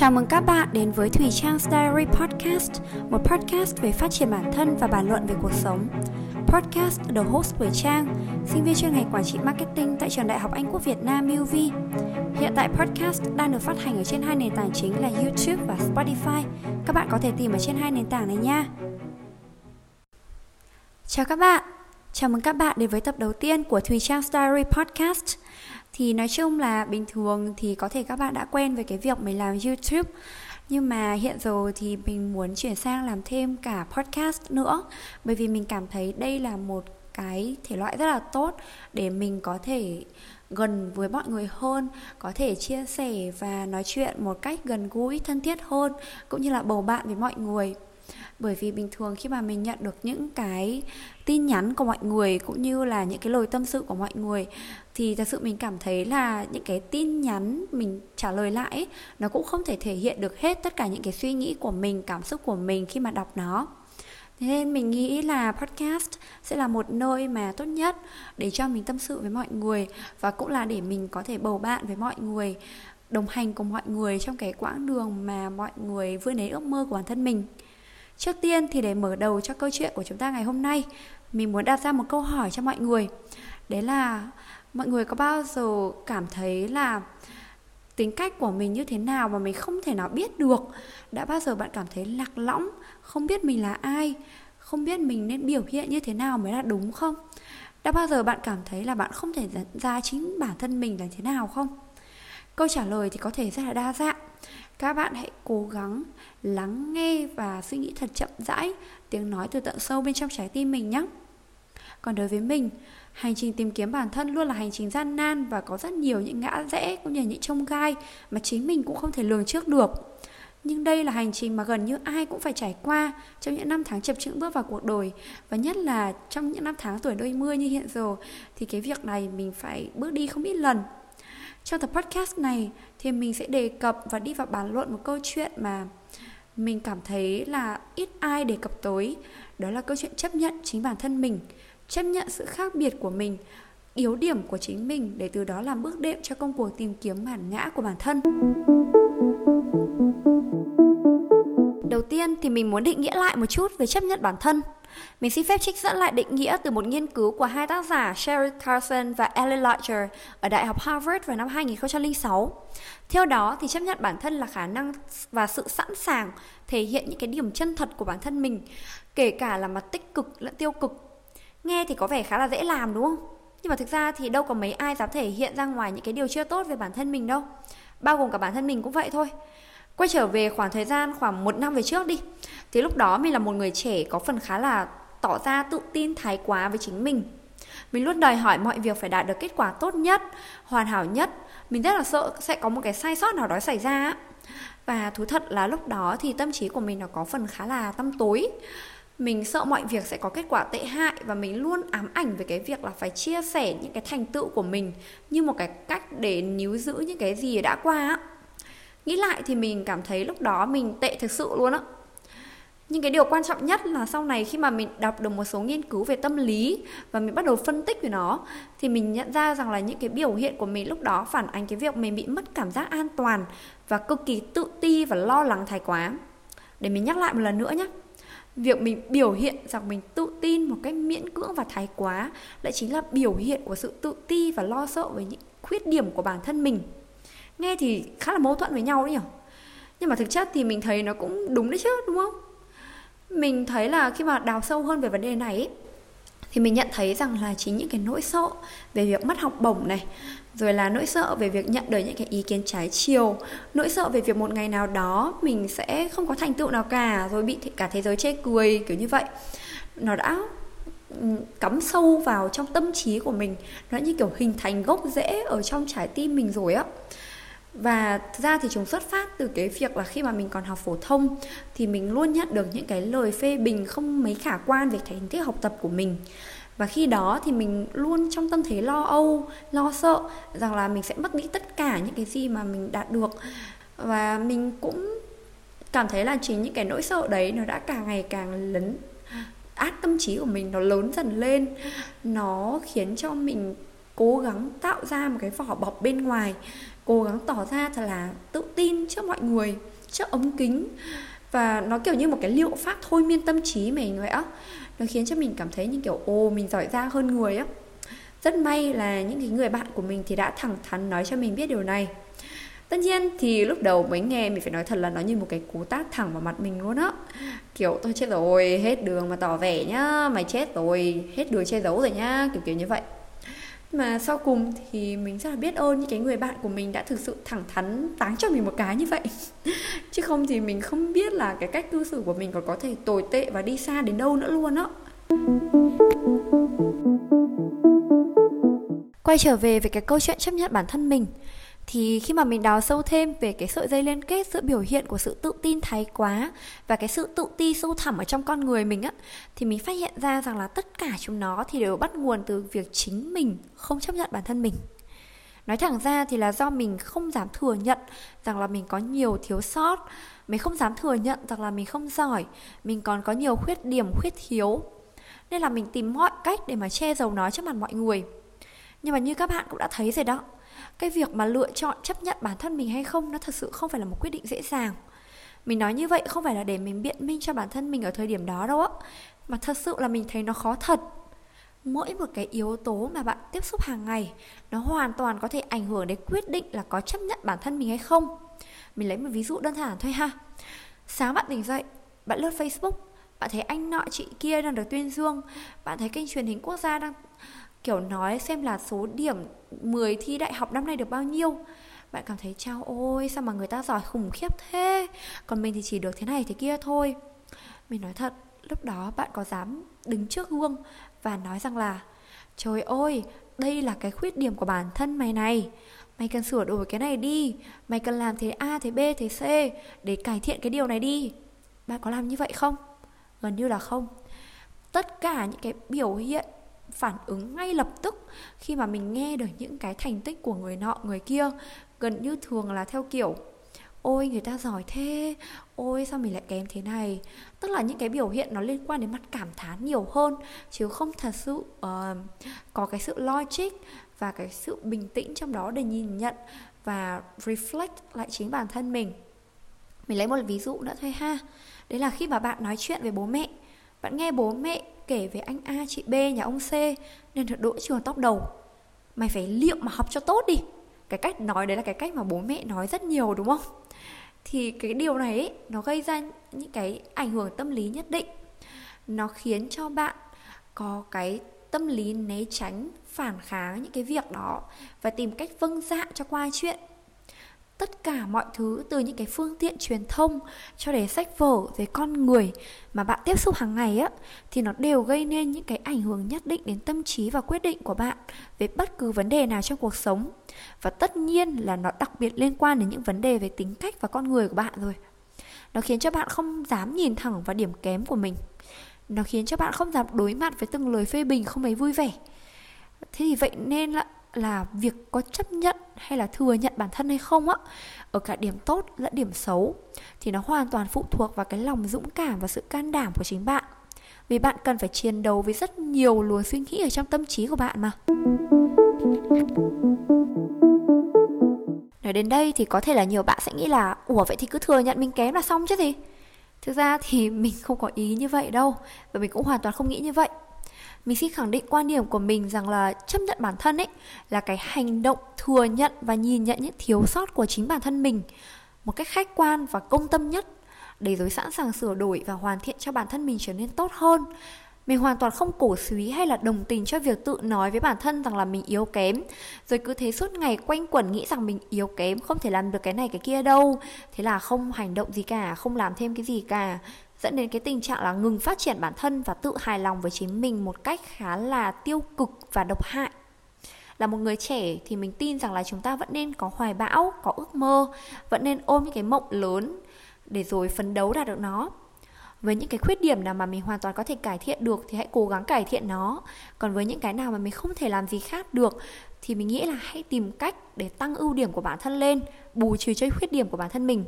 Chào mừng các bạn đến với Thủy Trang Diary Podcast, một podcast về phát triển bản thân và bàn luận về cuộc sống. Podcast được host bởi Trang, sinh viên chuyên ngành quản trị marketing tại trường Đại học Anh Quốc Việt Nam UV. Hiện tại podcast đang được phát hành ở trên hai nền tảng chính là YouTube và Spotify. Các bạn có thể tìm ở trên hai nền tảng này nha. Chào các bạn, chào mừng các bạn đến với tập đầu tiên của Thùy Trang Diary Podcast thì nói chung là bình thường thì có thể các bạn đã quen với cái việc mình làm youtube. Nhưng mà hiện giờ thì mình muốn chuyển sang làm thêm cả podcast nữa. Bởi vì mình cảm thấy đây là một cái thể loại rất là tốt để mình có thể gần với mọi người hơn, có thể chia sẻ và nói chuyện một cách gần gũi, thân thiết hơn, cũng như là bầu bạn với mọi người bởi vì bình thường khi mà mình nhận được những cái tin nhắn của mọi người cũng như là những cái lời tâm sự của mọi người thì thật sự mình cảm thấy là những cái tin nhắn mình trả lời lại ấy, nó cũng không thể thể hiện được hết tất cả những cái suy nghĩ của mình cảm xúc của mình khi mà đọc nó Thế nên mình nghĩ là podcast sẽ là một nơi mà tốt nhất để cho mình tâm sự với mọi người và cũng là để mình có thể bầu bạn với mọi người, đồng hành cùng mọi người trong cái quãng đường mà mọi người vươn đến ước mơ của bản thân mình. Trước tiên thì để mở đầu cho câu chuyện của chúng ta ngày hôm nay, mình muốn đặt ra một câu hỏi cho mọi người. Đấy là mọi người có bao giờ cảm thấy là tính cách của mình như thế nào mà mình không thể nào biết được? Đã bao giờ bạn cảm thấy lạc lõng không biết mình là ai không biết mình nên biểu hiện như thế nào mới là đúng không? Đã bao giờ bạn cảm thấy là bạn không thể dẫn ra chính bản thân mình là thế nào không? Câu trả lời thì có thể rất là đa dạng các bạn hãy cố gắng lắng nghe và suy nghĩ thật chậm rãi tiếng nói từ tận sâu bên trong trái tim mình nhé. Còn đối với mình, hành trình tìm kiếm bản thân luôn là hành trình gian nan và có rất nhiều những ngã rẽ cũng như những trông gai mà chính mình cũng không thể lường trước được. Nhưng đây là hành trình mà gần như ai cũng phải trải qua trong những năm tháng chập chững bước vào cuộc đời và nhất là trong những năm tháng tuổi đôi mươi như hiện giờ thì cái việc này mình phải bước đi không ít lần trong tập podcast này thì mình sẽ đề cập và đi vào bàn luận một câu chuyện mà mình cảm thấy là ít ai đề cập tới. Đó là câu chuyện chấp nhận chính bản thân mình, chấp nhận sự khác biệt của mình, yếu điểm của chính mình để từ đó làm bước đệm cho công cuộc tìm kiếm bản ngã của bản thân đầu tiên thì mình muốn định nghĩa lại một chút về chấp nhận bản thân. Mình xin phép trích dẫn lại định nghĩa từ một nghiên cứu của hai tác giả Sherry Carson và Ellie Lodger ở Đại học Harvard vào năm 2006. Theo đó thì chấp nhận bản thân là khả năng và sự sẵn sàng thể hiện những cái điểm chân thật của bản thân mình, kể cả là mặt tích cực lẫn tiêu cực. Nghe thì có vẻ khá là dễ làm đúng không? Nhưng mà thực ra thì đâu có mấy ai dám thể hiện ra ngoài những cái điều chưa tốt về bản thân mình đâu. Bao gồm cả bản thân mình cũng vậy thôi quay trở về khoảng thời gian khoảng một năm về trước đi. Thì lúc đó mình là một người trẻ có phần khá là tỏ ra tự tin, thái quá với chính mình. Mình luôn đòi hỏi mọi việc phải đạt được kết quả tốt nhất, hoàn hảo nhất. Mình rất là sợ sẽ có một cái sai sót nào đó xảy ra và thú thật là lúc đó thì tâm trí của mình nó có phần khá là tăm tối. Mình sợ mọi việc sẽ có kết quả tệ hại và mình luôn ám ảnh về cái việc là phải chia sẻ những cái thành tựu của mình như một cái cách để níu giữ những cái gì đã qua á nghĩ lại thì mình cảm thấy lúc đó mình tệ thực sự luôn á. Nhưng cái điều quan trọng nhất là sau này khi mà mình đọc được một số nghiên cứu về tâm lý và mình bắt đầu phân tích về nó, thì mình nhận ra rằng là những cái biểu hiện của mình lúc đó phản ánh cái việc mình bị mất cảm giác an toàn và cực kỳ tự ti và lo lắng thái quá. Để mình nhắc lại một lần nữa nhé việc mình biểu hiện rằng mình tự tin một cách miễn cưỡng và thái quá lại chính là biểu hiện của sự tự ti và lo sợ với những khuyết điểm của bản thân mình nghe thì khá là mâu thuẫn với nhau đấy nhỉ? Nhưng mà thực chất thì mình thấy nó cũng đúng đấy chứ đúng không? Mình thấy là khi mà đào sâu hơn về vấn đề này ấy, thì mình nhận thấy rằng là chính những cái nỗi sợ về việc mất học bổng này rồi là nỗi sợ về việc nhận được những cái ý kiến trái chiều nỗi sợ về việc một ngày nào đó mình sẽ không có thành tựu nào cả rồi bị cả thế giới chê cười kiểu như vậy. Nó đã cắm sâu vào trong tâm trí của mình nó như kiểu hình thành gốc rễ ở trong trái tim mình rồi á và thực ra thì chúng xuất phát từ cái việc là khi mà mình còn học phổ thông, thì mình luôn nhận được những cái lời phê bình không mấy khả quan về thành tích học tập của mình. Và khi đó thì mình luôn trong tâm thế lo âu, lo sợ rằng là mình sẽ mất đi tất cả những cái gì mà mình đạt được. Và mình cũng cảm thấy là chính những cái nỗi sợ đấy nó đã càng ngày càng lấn át tâm trí của mình, nó lớn dần lên. Nó khiến cho mình cố gắng tạo ra một cái vỏ bọc bên ngoài cố gắng tỏ ra thật là tự tin trước mọi người, trước ống kính. Và nó kiểu như một cái liệu pháp thôi miên tâm trí mình vậy á. Nó khiến cho mình cảm thấy như kiểu, ồ, mình giỏi giang hơn người á. Rất may là những cái người bạn của mình thì đã thẳng thắn nói cho mình biết điều này. Tất nhiên thì lúc đầu mới nghe mình phải nói thật là nó như một cái cú tát thẳng vào mặt mình luôn á. Kiểu tôi chết rồi, hết đường mà tỏ vẻ nhá, mày chết rồi, hết đường che giấu rồi nhá kiểu kiểu như vậy mà sau cùng thì mình rất là biết ơn những cái người bạn của mình đã thực sự thẳng thắn, táng cho mình một cái như vậy. Chứ không thì mình không biết là cái cách cư xử của mình còn có thể tồi tệ và đi xa đến đâu nữa luôn á. Quay trở về về cái câu chuyện chấp nhận bản thân mình thì khi mà mình đào sâu thêm về cái sợi dây liên kết giữa biểu hiện của sự tự tin thái quá và cái sự tự ti sâu thẳm ở trong con người mình á, thì mình phát hiện ra rằng là tất cả chúng nó thì đều bắt nguồn từ việc chính mình không chấp nhận bản thân mình. Nói thẳng ra thì là do mình không dám thừa nhận rằng là mình có nhiều thiếu sót, mình không dám thừa nhận rằng là mình không giỏi, mình còn có nhiều khuyết điểm, khuyết thiếu. Nên là mình tìm mọi cách để mà che giấu nó trước mặt mọi người. Nhưng mà như các bạn cũng đã thấy rồi đó cái việc mà lựa chọn chấp nhận bản thân mình hay không nó thật sự không phải là một quyết định dễ dàng. Mình nói như vậy không phải là để mình biện minh cho bản thân mình ở thời điểm đó đâu á, mà thật sự là mình thấy nó khó thật. Mỗi một cái yếu tố mà bạn tiếp xúc hàng ngày, nó hoàn toàn có thể ảnh hưởng đến quyết định là có chấp nhận bản thân mình hay không. Mình lấy một ví dụ đơn giản thôi ha. Sáng bạn tỉnh dậy, bạn lướt facebook, bạn thấy anh nọ chị kia đang được tuyên dương, bạn thấy kênh truyền hình quốc gia đang kiểu nói xem là số điểm 10 thi đại học năm nay được bao nhiêu. Bạn cảm thấy, chao ôi, sao mà người ta giỏi khủng khiếp thế? Còn mình thì chỉ được thế này thế kia thôi. Mình nói thật, lúc đó bạn có dám đứng trước gương và nói rằng là, trời ơi, đây là cái khuyết điểm của bản thân mày này. Mày cần sửa đổi cái này đi. Mày cần làm thế a, thế b, thế c để cải thiện cái điều này đi. Bạn có làm như vậy không? Gần như là không. Tất cả những cái biểu hiện phản ứng ngay lập tức khi mà mình nghe được những cái thành tích của người nọ người kia. Gần như thường là theo kiểu ôi người ta giỏi thế ôi sao mình lại kém thế này? Tức là những cái biểu hiện nó liên quan đến mặt cảm thán nhiều hơn chứ không thật sự uh, có cái sự logic và cái sự bình tĩnh trong đó để nhìn nhận và reflect lại chính bản thân mình. Mình lấy một ví dụ nữa thôi ha. Đấy là khi mà bạn nói chuyện với bố mẹ bạn nghe bố mẹ kể về anh A chị B nhà ông C nên được đỗ trường top đầu. Mày phải liệu mà học cho tốt đi. Cái cách nói đấy là cái cách mà bố mẹ nói rất nhiều đúng không? Thì cái điều này ấy, nó gây ra những cái ảnh hưởng tâm lý nhất định. Nó khiến cho bạn có cái tâm lý né tránh phản kháng những cái việc đó và tìm cách vâng dạ cho qua chuyện tất cả mọi thứ từ những cái phương tiện truyền thông cho đến sách vở về con người mà bạn tiếp xúc hàng ngày á, thì nó đều gây nên những cái ảnh hưởng nhất định đến tâm trí và quyết định của bạn về bất cứ vấn đề nào trong cuộc sống. Và tất nhiên là nó đặc biệt liên quan đến những vấn đề về tính cách và con người của bạn rồi. Nó khiến cho bạn không dám nhìn thẳng vào điểm kém của mình. Nó khiến cho bạn không dám đối mặt với từng lời phê bình không mấy vui vẻ. Thế thì vậy nên là là việc có chấp nhận hay là thừa nhận bản thân hay không á, ở cả điểm tốt lẫn điểm xấu, thì nó hoàn toàn phụ thuộc vào cái lòng dũng cảm và sự can đảm của chính bạn. Vì bạn cần phải chiến đấu với rất nhiều luồng suy nghĩ ở trong tâm trí của bạn mà. Nói đến đây thì có thể là nhiều bạn sẽ nghĩ là, ủa, vậy thì cứ thừa nhận mình kém là xong chứ gì? Thực ra thì mình không có ý như vậy đâu, và mình cũng hoàn toàn không nghĩ như vậy mình xin khẳng định quan điểm của mình rằng là chấp nhận bản thân ấy là cái hành động thừa nhận và nhìn nhận những thiếu sót của chính bản thân mình một cách khách quan và công tâm nhất, để rồi sẵn sàng sửa đổi và hoàn thiện cho bản thân mình trở nên tốt hơn. Mình hoàn toàn không cổ suý hay là đồng tình cho việc tự nói với bản thân rằng là mình yếu kém. Rồi cứ thế suốt ngày quanh quẩn nghĩ rằng mình yếu kém, không thể làm được cái này cái kia đâu. Thế là không hành động gì cả, không làm thêm cái gì cả dẫn đến cái tình trạng là ngừng phát triển bản thân và tự hài lòng với chính mình một cách khá là tiêu cực và độc hại. Là một người trẻ thì mình tin rằng là chúng ta vẫn nên có hoài bão, có ước mơ, vẫn nên ôm những cái mộng lớn để rồi phấn đấu đạt được nó. Với những cái khuyết điểm nào mà mình hoàn toàn có thể cải thiện được thì hãy cố gắng cải thiện nó. Còn với những cái nào mà mình không thể làm gì khác được thì mình nghĩ là hãy tìm cách để tăng ưu điểm của bản thân lên, bù trừ cho khuyết điểm của bản thân mình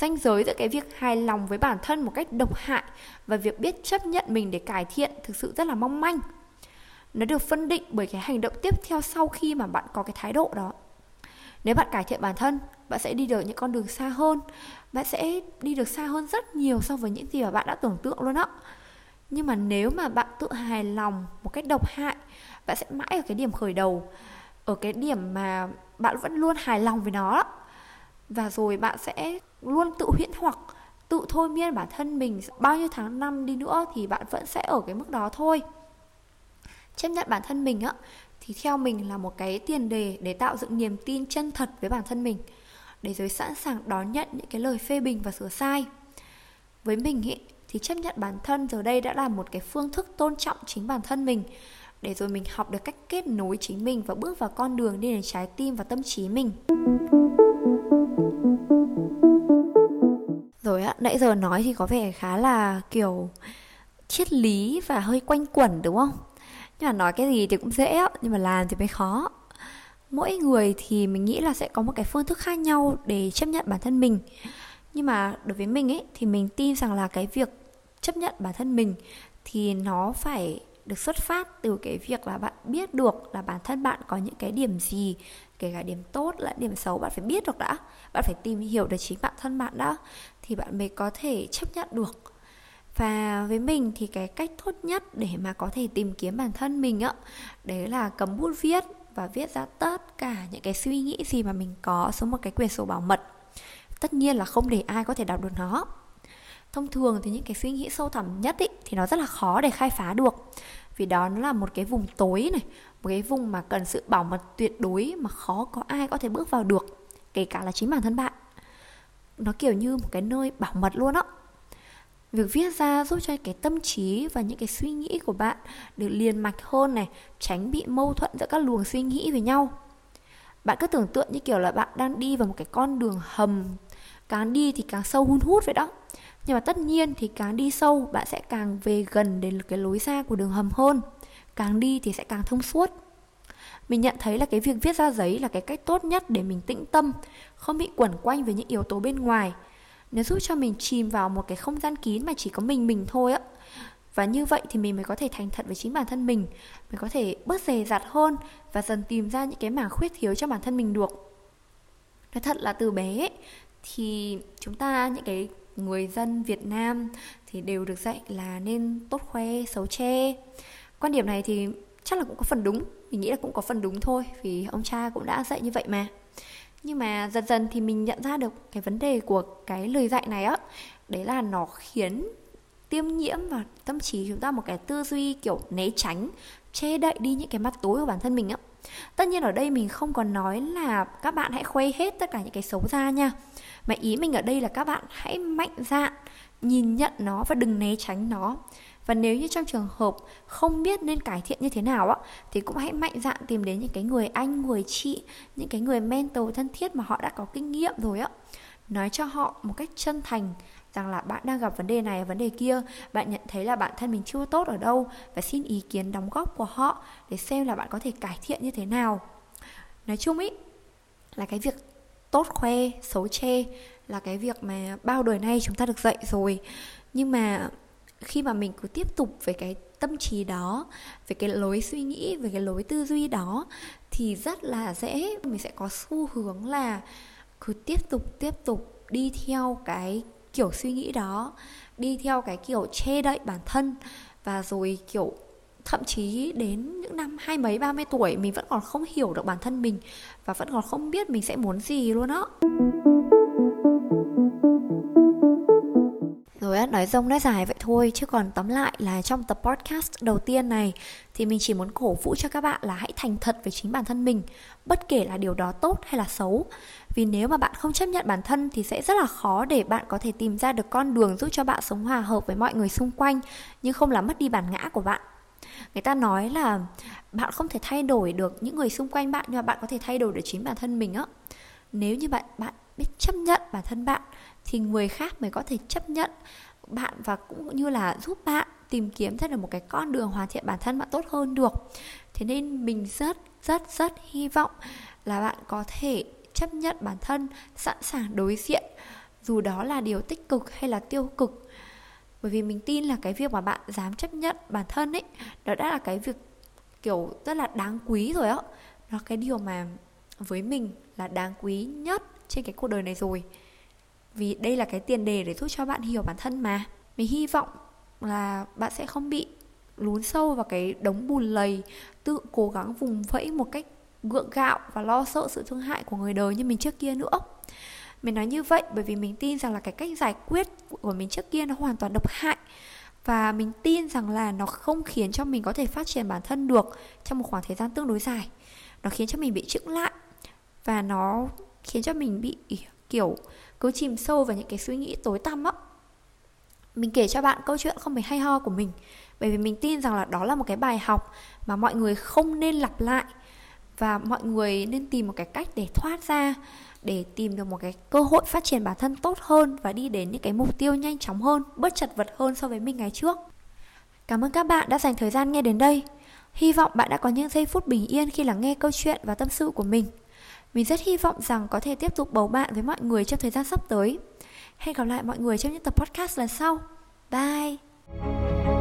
ranh giới giữa cái việc hài lòng với bản thân một cách độc hại và việc biết chấp nhận mình để cải thiện thực sự rất là mong manh. Nó được phân định bởi cái hành động tiếp theo sau khi mà bạn có cái thái độ đó. Nếu bạn cải thiện bản thân, bạn sẽ đi được những con đường xa hơn, bạn sẽ đi được xa hơn rất nhiều so với những gì mà bạn đã tưởng tượng luôn á. Nhưng mà nếu mà bạn tự hài lòng một cách độc hại, bạn sẽ mãi ở cái điểm khởi đầu, ở cái điểm mà bạn vẫn luôn hài lòng với nó và rồi bạn sẽ luôn tự huyễn hoặc tự thôi miên bản thân mình. Bao nhiêu tháng năm đi nữa thì bạn vẫn sẽ ở cái mức đó thôi. Chấp nhận bản thân mình á thì theo mình là một cái tiền đề để tạo dựng niềm tin chân thật với bản thân mình để rồi sẵn sàng đón nhận những cái lời phê bình và sửa sai. Với mình ý, thì chấp nhận bản thân giờ đây đã là một cái phương thức tôn trọng chính bản thân mình để rồi mình học được cách kết nối chính mình và bước vào con đường đi đến trái tim và tâm trí mình rồi ạ, nãy giờ nói thì có vẻ khá là, kiểu, triết lý và hơi quanh quẩn, đúng không? Nhưng mà nói cái gì thì cũng dễ nhưng mà làm thì mới khó. Mỗi người thì mình nghĩ là sẽ có một cái phương thức khác nhau để chấp nhận bản thân mình. Nhưng mà đối với mình ấy, thì mình tin rằng là cái việc chấp nhận bản thân mình thì nó phải được xuất phát từ cái việc là bạn biết được là bản thân bạn có những cái điểm gì kể cả điểm tốt lẫn điểm xấu bạn phải biết được đã. Bạn phải tìm hiểu được chính bản thân bạn đã thì bạn mới có thể chấp nhận được. Và với mình thì cái cách tốt nhất để mà có thể tìm kiếm bản thân mình á đấy là cầm bút viết và viết ra tất cả những cái suy nghĩ gì mà mình có xuống một cái quyển sổ bảo mật. Tất nhiên là không để ai có thể đọc được nó. Thông thường thì những cái suy nghĩ sâu thẳm nhất ý, thì nó rất là khó để khai phá được vì đó nó là một cái vùng tối này, một cái vùng mà cần sự bảo mật tuyệt đối mà khó có ai có thể bước vào được, kể cả là chính bản thân bạn. Nó kiểu như một cái nơi bảo mật luôn á. Việc viết ra giúp cho cái tâm trí và những cái suy nghĩ của bạn được liền mạch hơn này, tránh bị mâu thuẫn giữa các luồng suy nghĩ với nhau. Bạn cứ tưởng tượng như kiểu là bạn đang đi vào một cái con đường hầm, càng đi thì càng sâu hun hút vậy đó nhưng mà tất nhiên thì càng đi sâu bạn sẽ càng về gần đến cái lối ra của đường hầm hơn. Càng đi thì sẽ càng thông suốt. Mình nhận thấy là cái việc viết ra giấy là cái cách tốt nhất để mình tĩnh tâm không bị quẩn quanh với những yếu tố bên ngoài. Nó giúp cho mình chìm vào một cái không gian kín mà chỉ có mình mình thôi á. Và như vậy thì mình mới có thể thành thật với chính bản thân mình mình có thể bớt dè dặt hơn và dần tìm ra những cái mảng khuyết thiếu cho bản thân mình được. Nói thật là từ bé ấy, thì chúng ta những cái người dân Việt Nam thì đều được dạy là nên tốt khoe, xấu che. Quan điểm này thì chắc là cũng có phần đúng, mình nghĩ là cũng có phần đúng thôi, vì ông cha cũng đã dạy như vậy mà. Nhưng mà dần dần thì mình nhận ra được cái vấn đề của cái lời dạy này á, đấy là nó khiến tiêm nhiễm vào tâm trí chúng ta một cái tư duy kiểu né tránh, che đậy đi những cái mặt tối của bản thân mình á. Tất nhiên ở đây mình không còn nói là các bạn hãy khoe hết tất cả những cái xấu ra nha mà ý mình ở đây là các bạn hãy mạnh dạn nhìn nhận nó và đừng né tránh nó. Và nếu như trong trường hợp không biết nên cải thiện như thế nào á, thì cũng hãy mạnh dạn tìm đến những cái người anh, người chị, những cái người mentor thân thiết mà họ đã có kinh nghiệm rồi á. Nói cho họ một cách chân thành rằng là bạn đang gặp vấn đề này, vấn đề kia, bạn nhận thấy là bản thân mình chưa tốt ở đâu và xin ý kiến đóng góp của họ để xem là bạn có thể cải thiện như thế nào. Nói chung ý, là cái việc tốt, khoe, xấu che là cái việc mà bao đời nay chúng ta được dạy rồi. Nhưng mà khi mà mình cứ tiếp tục với cái tâm trí đó về cái lối suy nghĩ về cái lối tư duy đó, thì rất là dễ mình sẽ có xu hướng là cứ tiếp tục tiếp tục đi theo cái kiểu suy nghĩ đó, đi theo cái kiểu che đậy bản thân và rồi kiểu thậm chí đến những năm hai mấy ba mươi tuổi mình vẫn còn không hiểu được bản thân mình và vẫn còn không biết mình sẽ muốn gì luôn á. Rồi á, nói rông nói dài vậy thôi chứ còn tóm lại là trong tập podcast đầu tiên này thì mình chỉ muốn cổ vũ cho các bạn là hãy thành thật với chính bản thân mình bất kể là điều đó tốt hay là xấu. Vì nếu mà bạn không chấp nhận bản thân thì sẽ rất là khó để bạn có thể tìm ra được con đường giúp cho bạn sống hòa hợp với mọi người xung quanh nhưng không làm mất đi bản ngã của bạn người ta nói là bạn không thể thay đổi được những người xung quanh bạn, nhưng mà bạn có thể thay đổi được chính bản thân mình á. Nếu như bạn bạn biết chấp nhận bản thân bạn, thì người khác mới có thể chấp nhận bạn và cũng như là giúp bạn tìm kiếm ra được một cái con đường hoàn thiện bản thân bạn tốt hơn được. Thế nên mình rất rất rất hy vọng là bạn có thể chấp nhận bản thân, sẵn sàng đối diện, dù đó là điều tích cực hay là tiêu cực bởi vì mình tin là cái việc mà bạn dám chấp nhận bản thân ấy, đó đã là cái việc, kiểu, rất là đáng quý rồi á. Đó cái điều mà với mình là đáng quý nhất trên cái cuộc đời này rồi. Vì đây là cái tiền đề để giúp cho bạn hiểu bản thân mà. Mình hy vọng là bạn sẽ không bị lún sâu vào cái đống bùn lầy, tự cố gắng vùng vẫy một cách gượng gạo và lo sợ sự thương hại của người đời như mình trước kia nữa mình nói như vậy bởi vì mình tin rằng là cái cách giải quyết của mình trước kia nó hoàn toàn độc hại. Và mình tin rằng là nó không khiến cho mình có thể phát triển bản thân được trong một khoảng thời gian tương đối dài. Nó khiến cho mình bị chững lại và nó khiến cho mình bị, kiểu, cứ chìm sâu vào những cái suy nghĩ tối tăm á. Mình kể cho bạn câu chuyện không phải hay ho của mình. Bởi vì mình tin rằng là đó là một cái bài học mà mọi người không nên lặp lại và mọi người nên tìm một cái cách để thoát ra để tìm được một cái cơ hội phát triển bản thân tốt hơn và đi đến những cái mục tiêu nhanh chóng hơn, bớt chật vật hơn so với mình ngày trước. Cảm ơn các bạn đã dành thời gian nghe đến đây. Hy vọng bạn đã có những giây phút bình yên khi lắng nghe câu chuyện và tâm sự của mình. Mình rất hy vọng rằng có thể tiếp tục bầu bạn với mọi người trong thời gian sắp tới. Hẹn gặp lại mọi người trong những tập podcast lần sau. Bye!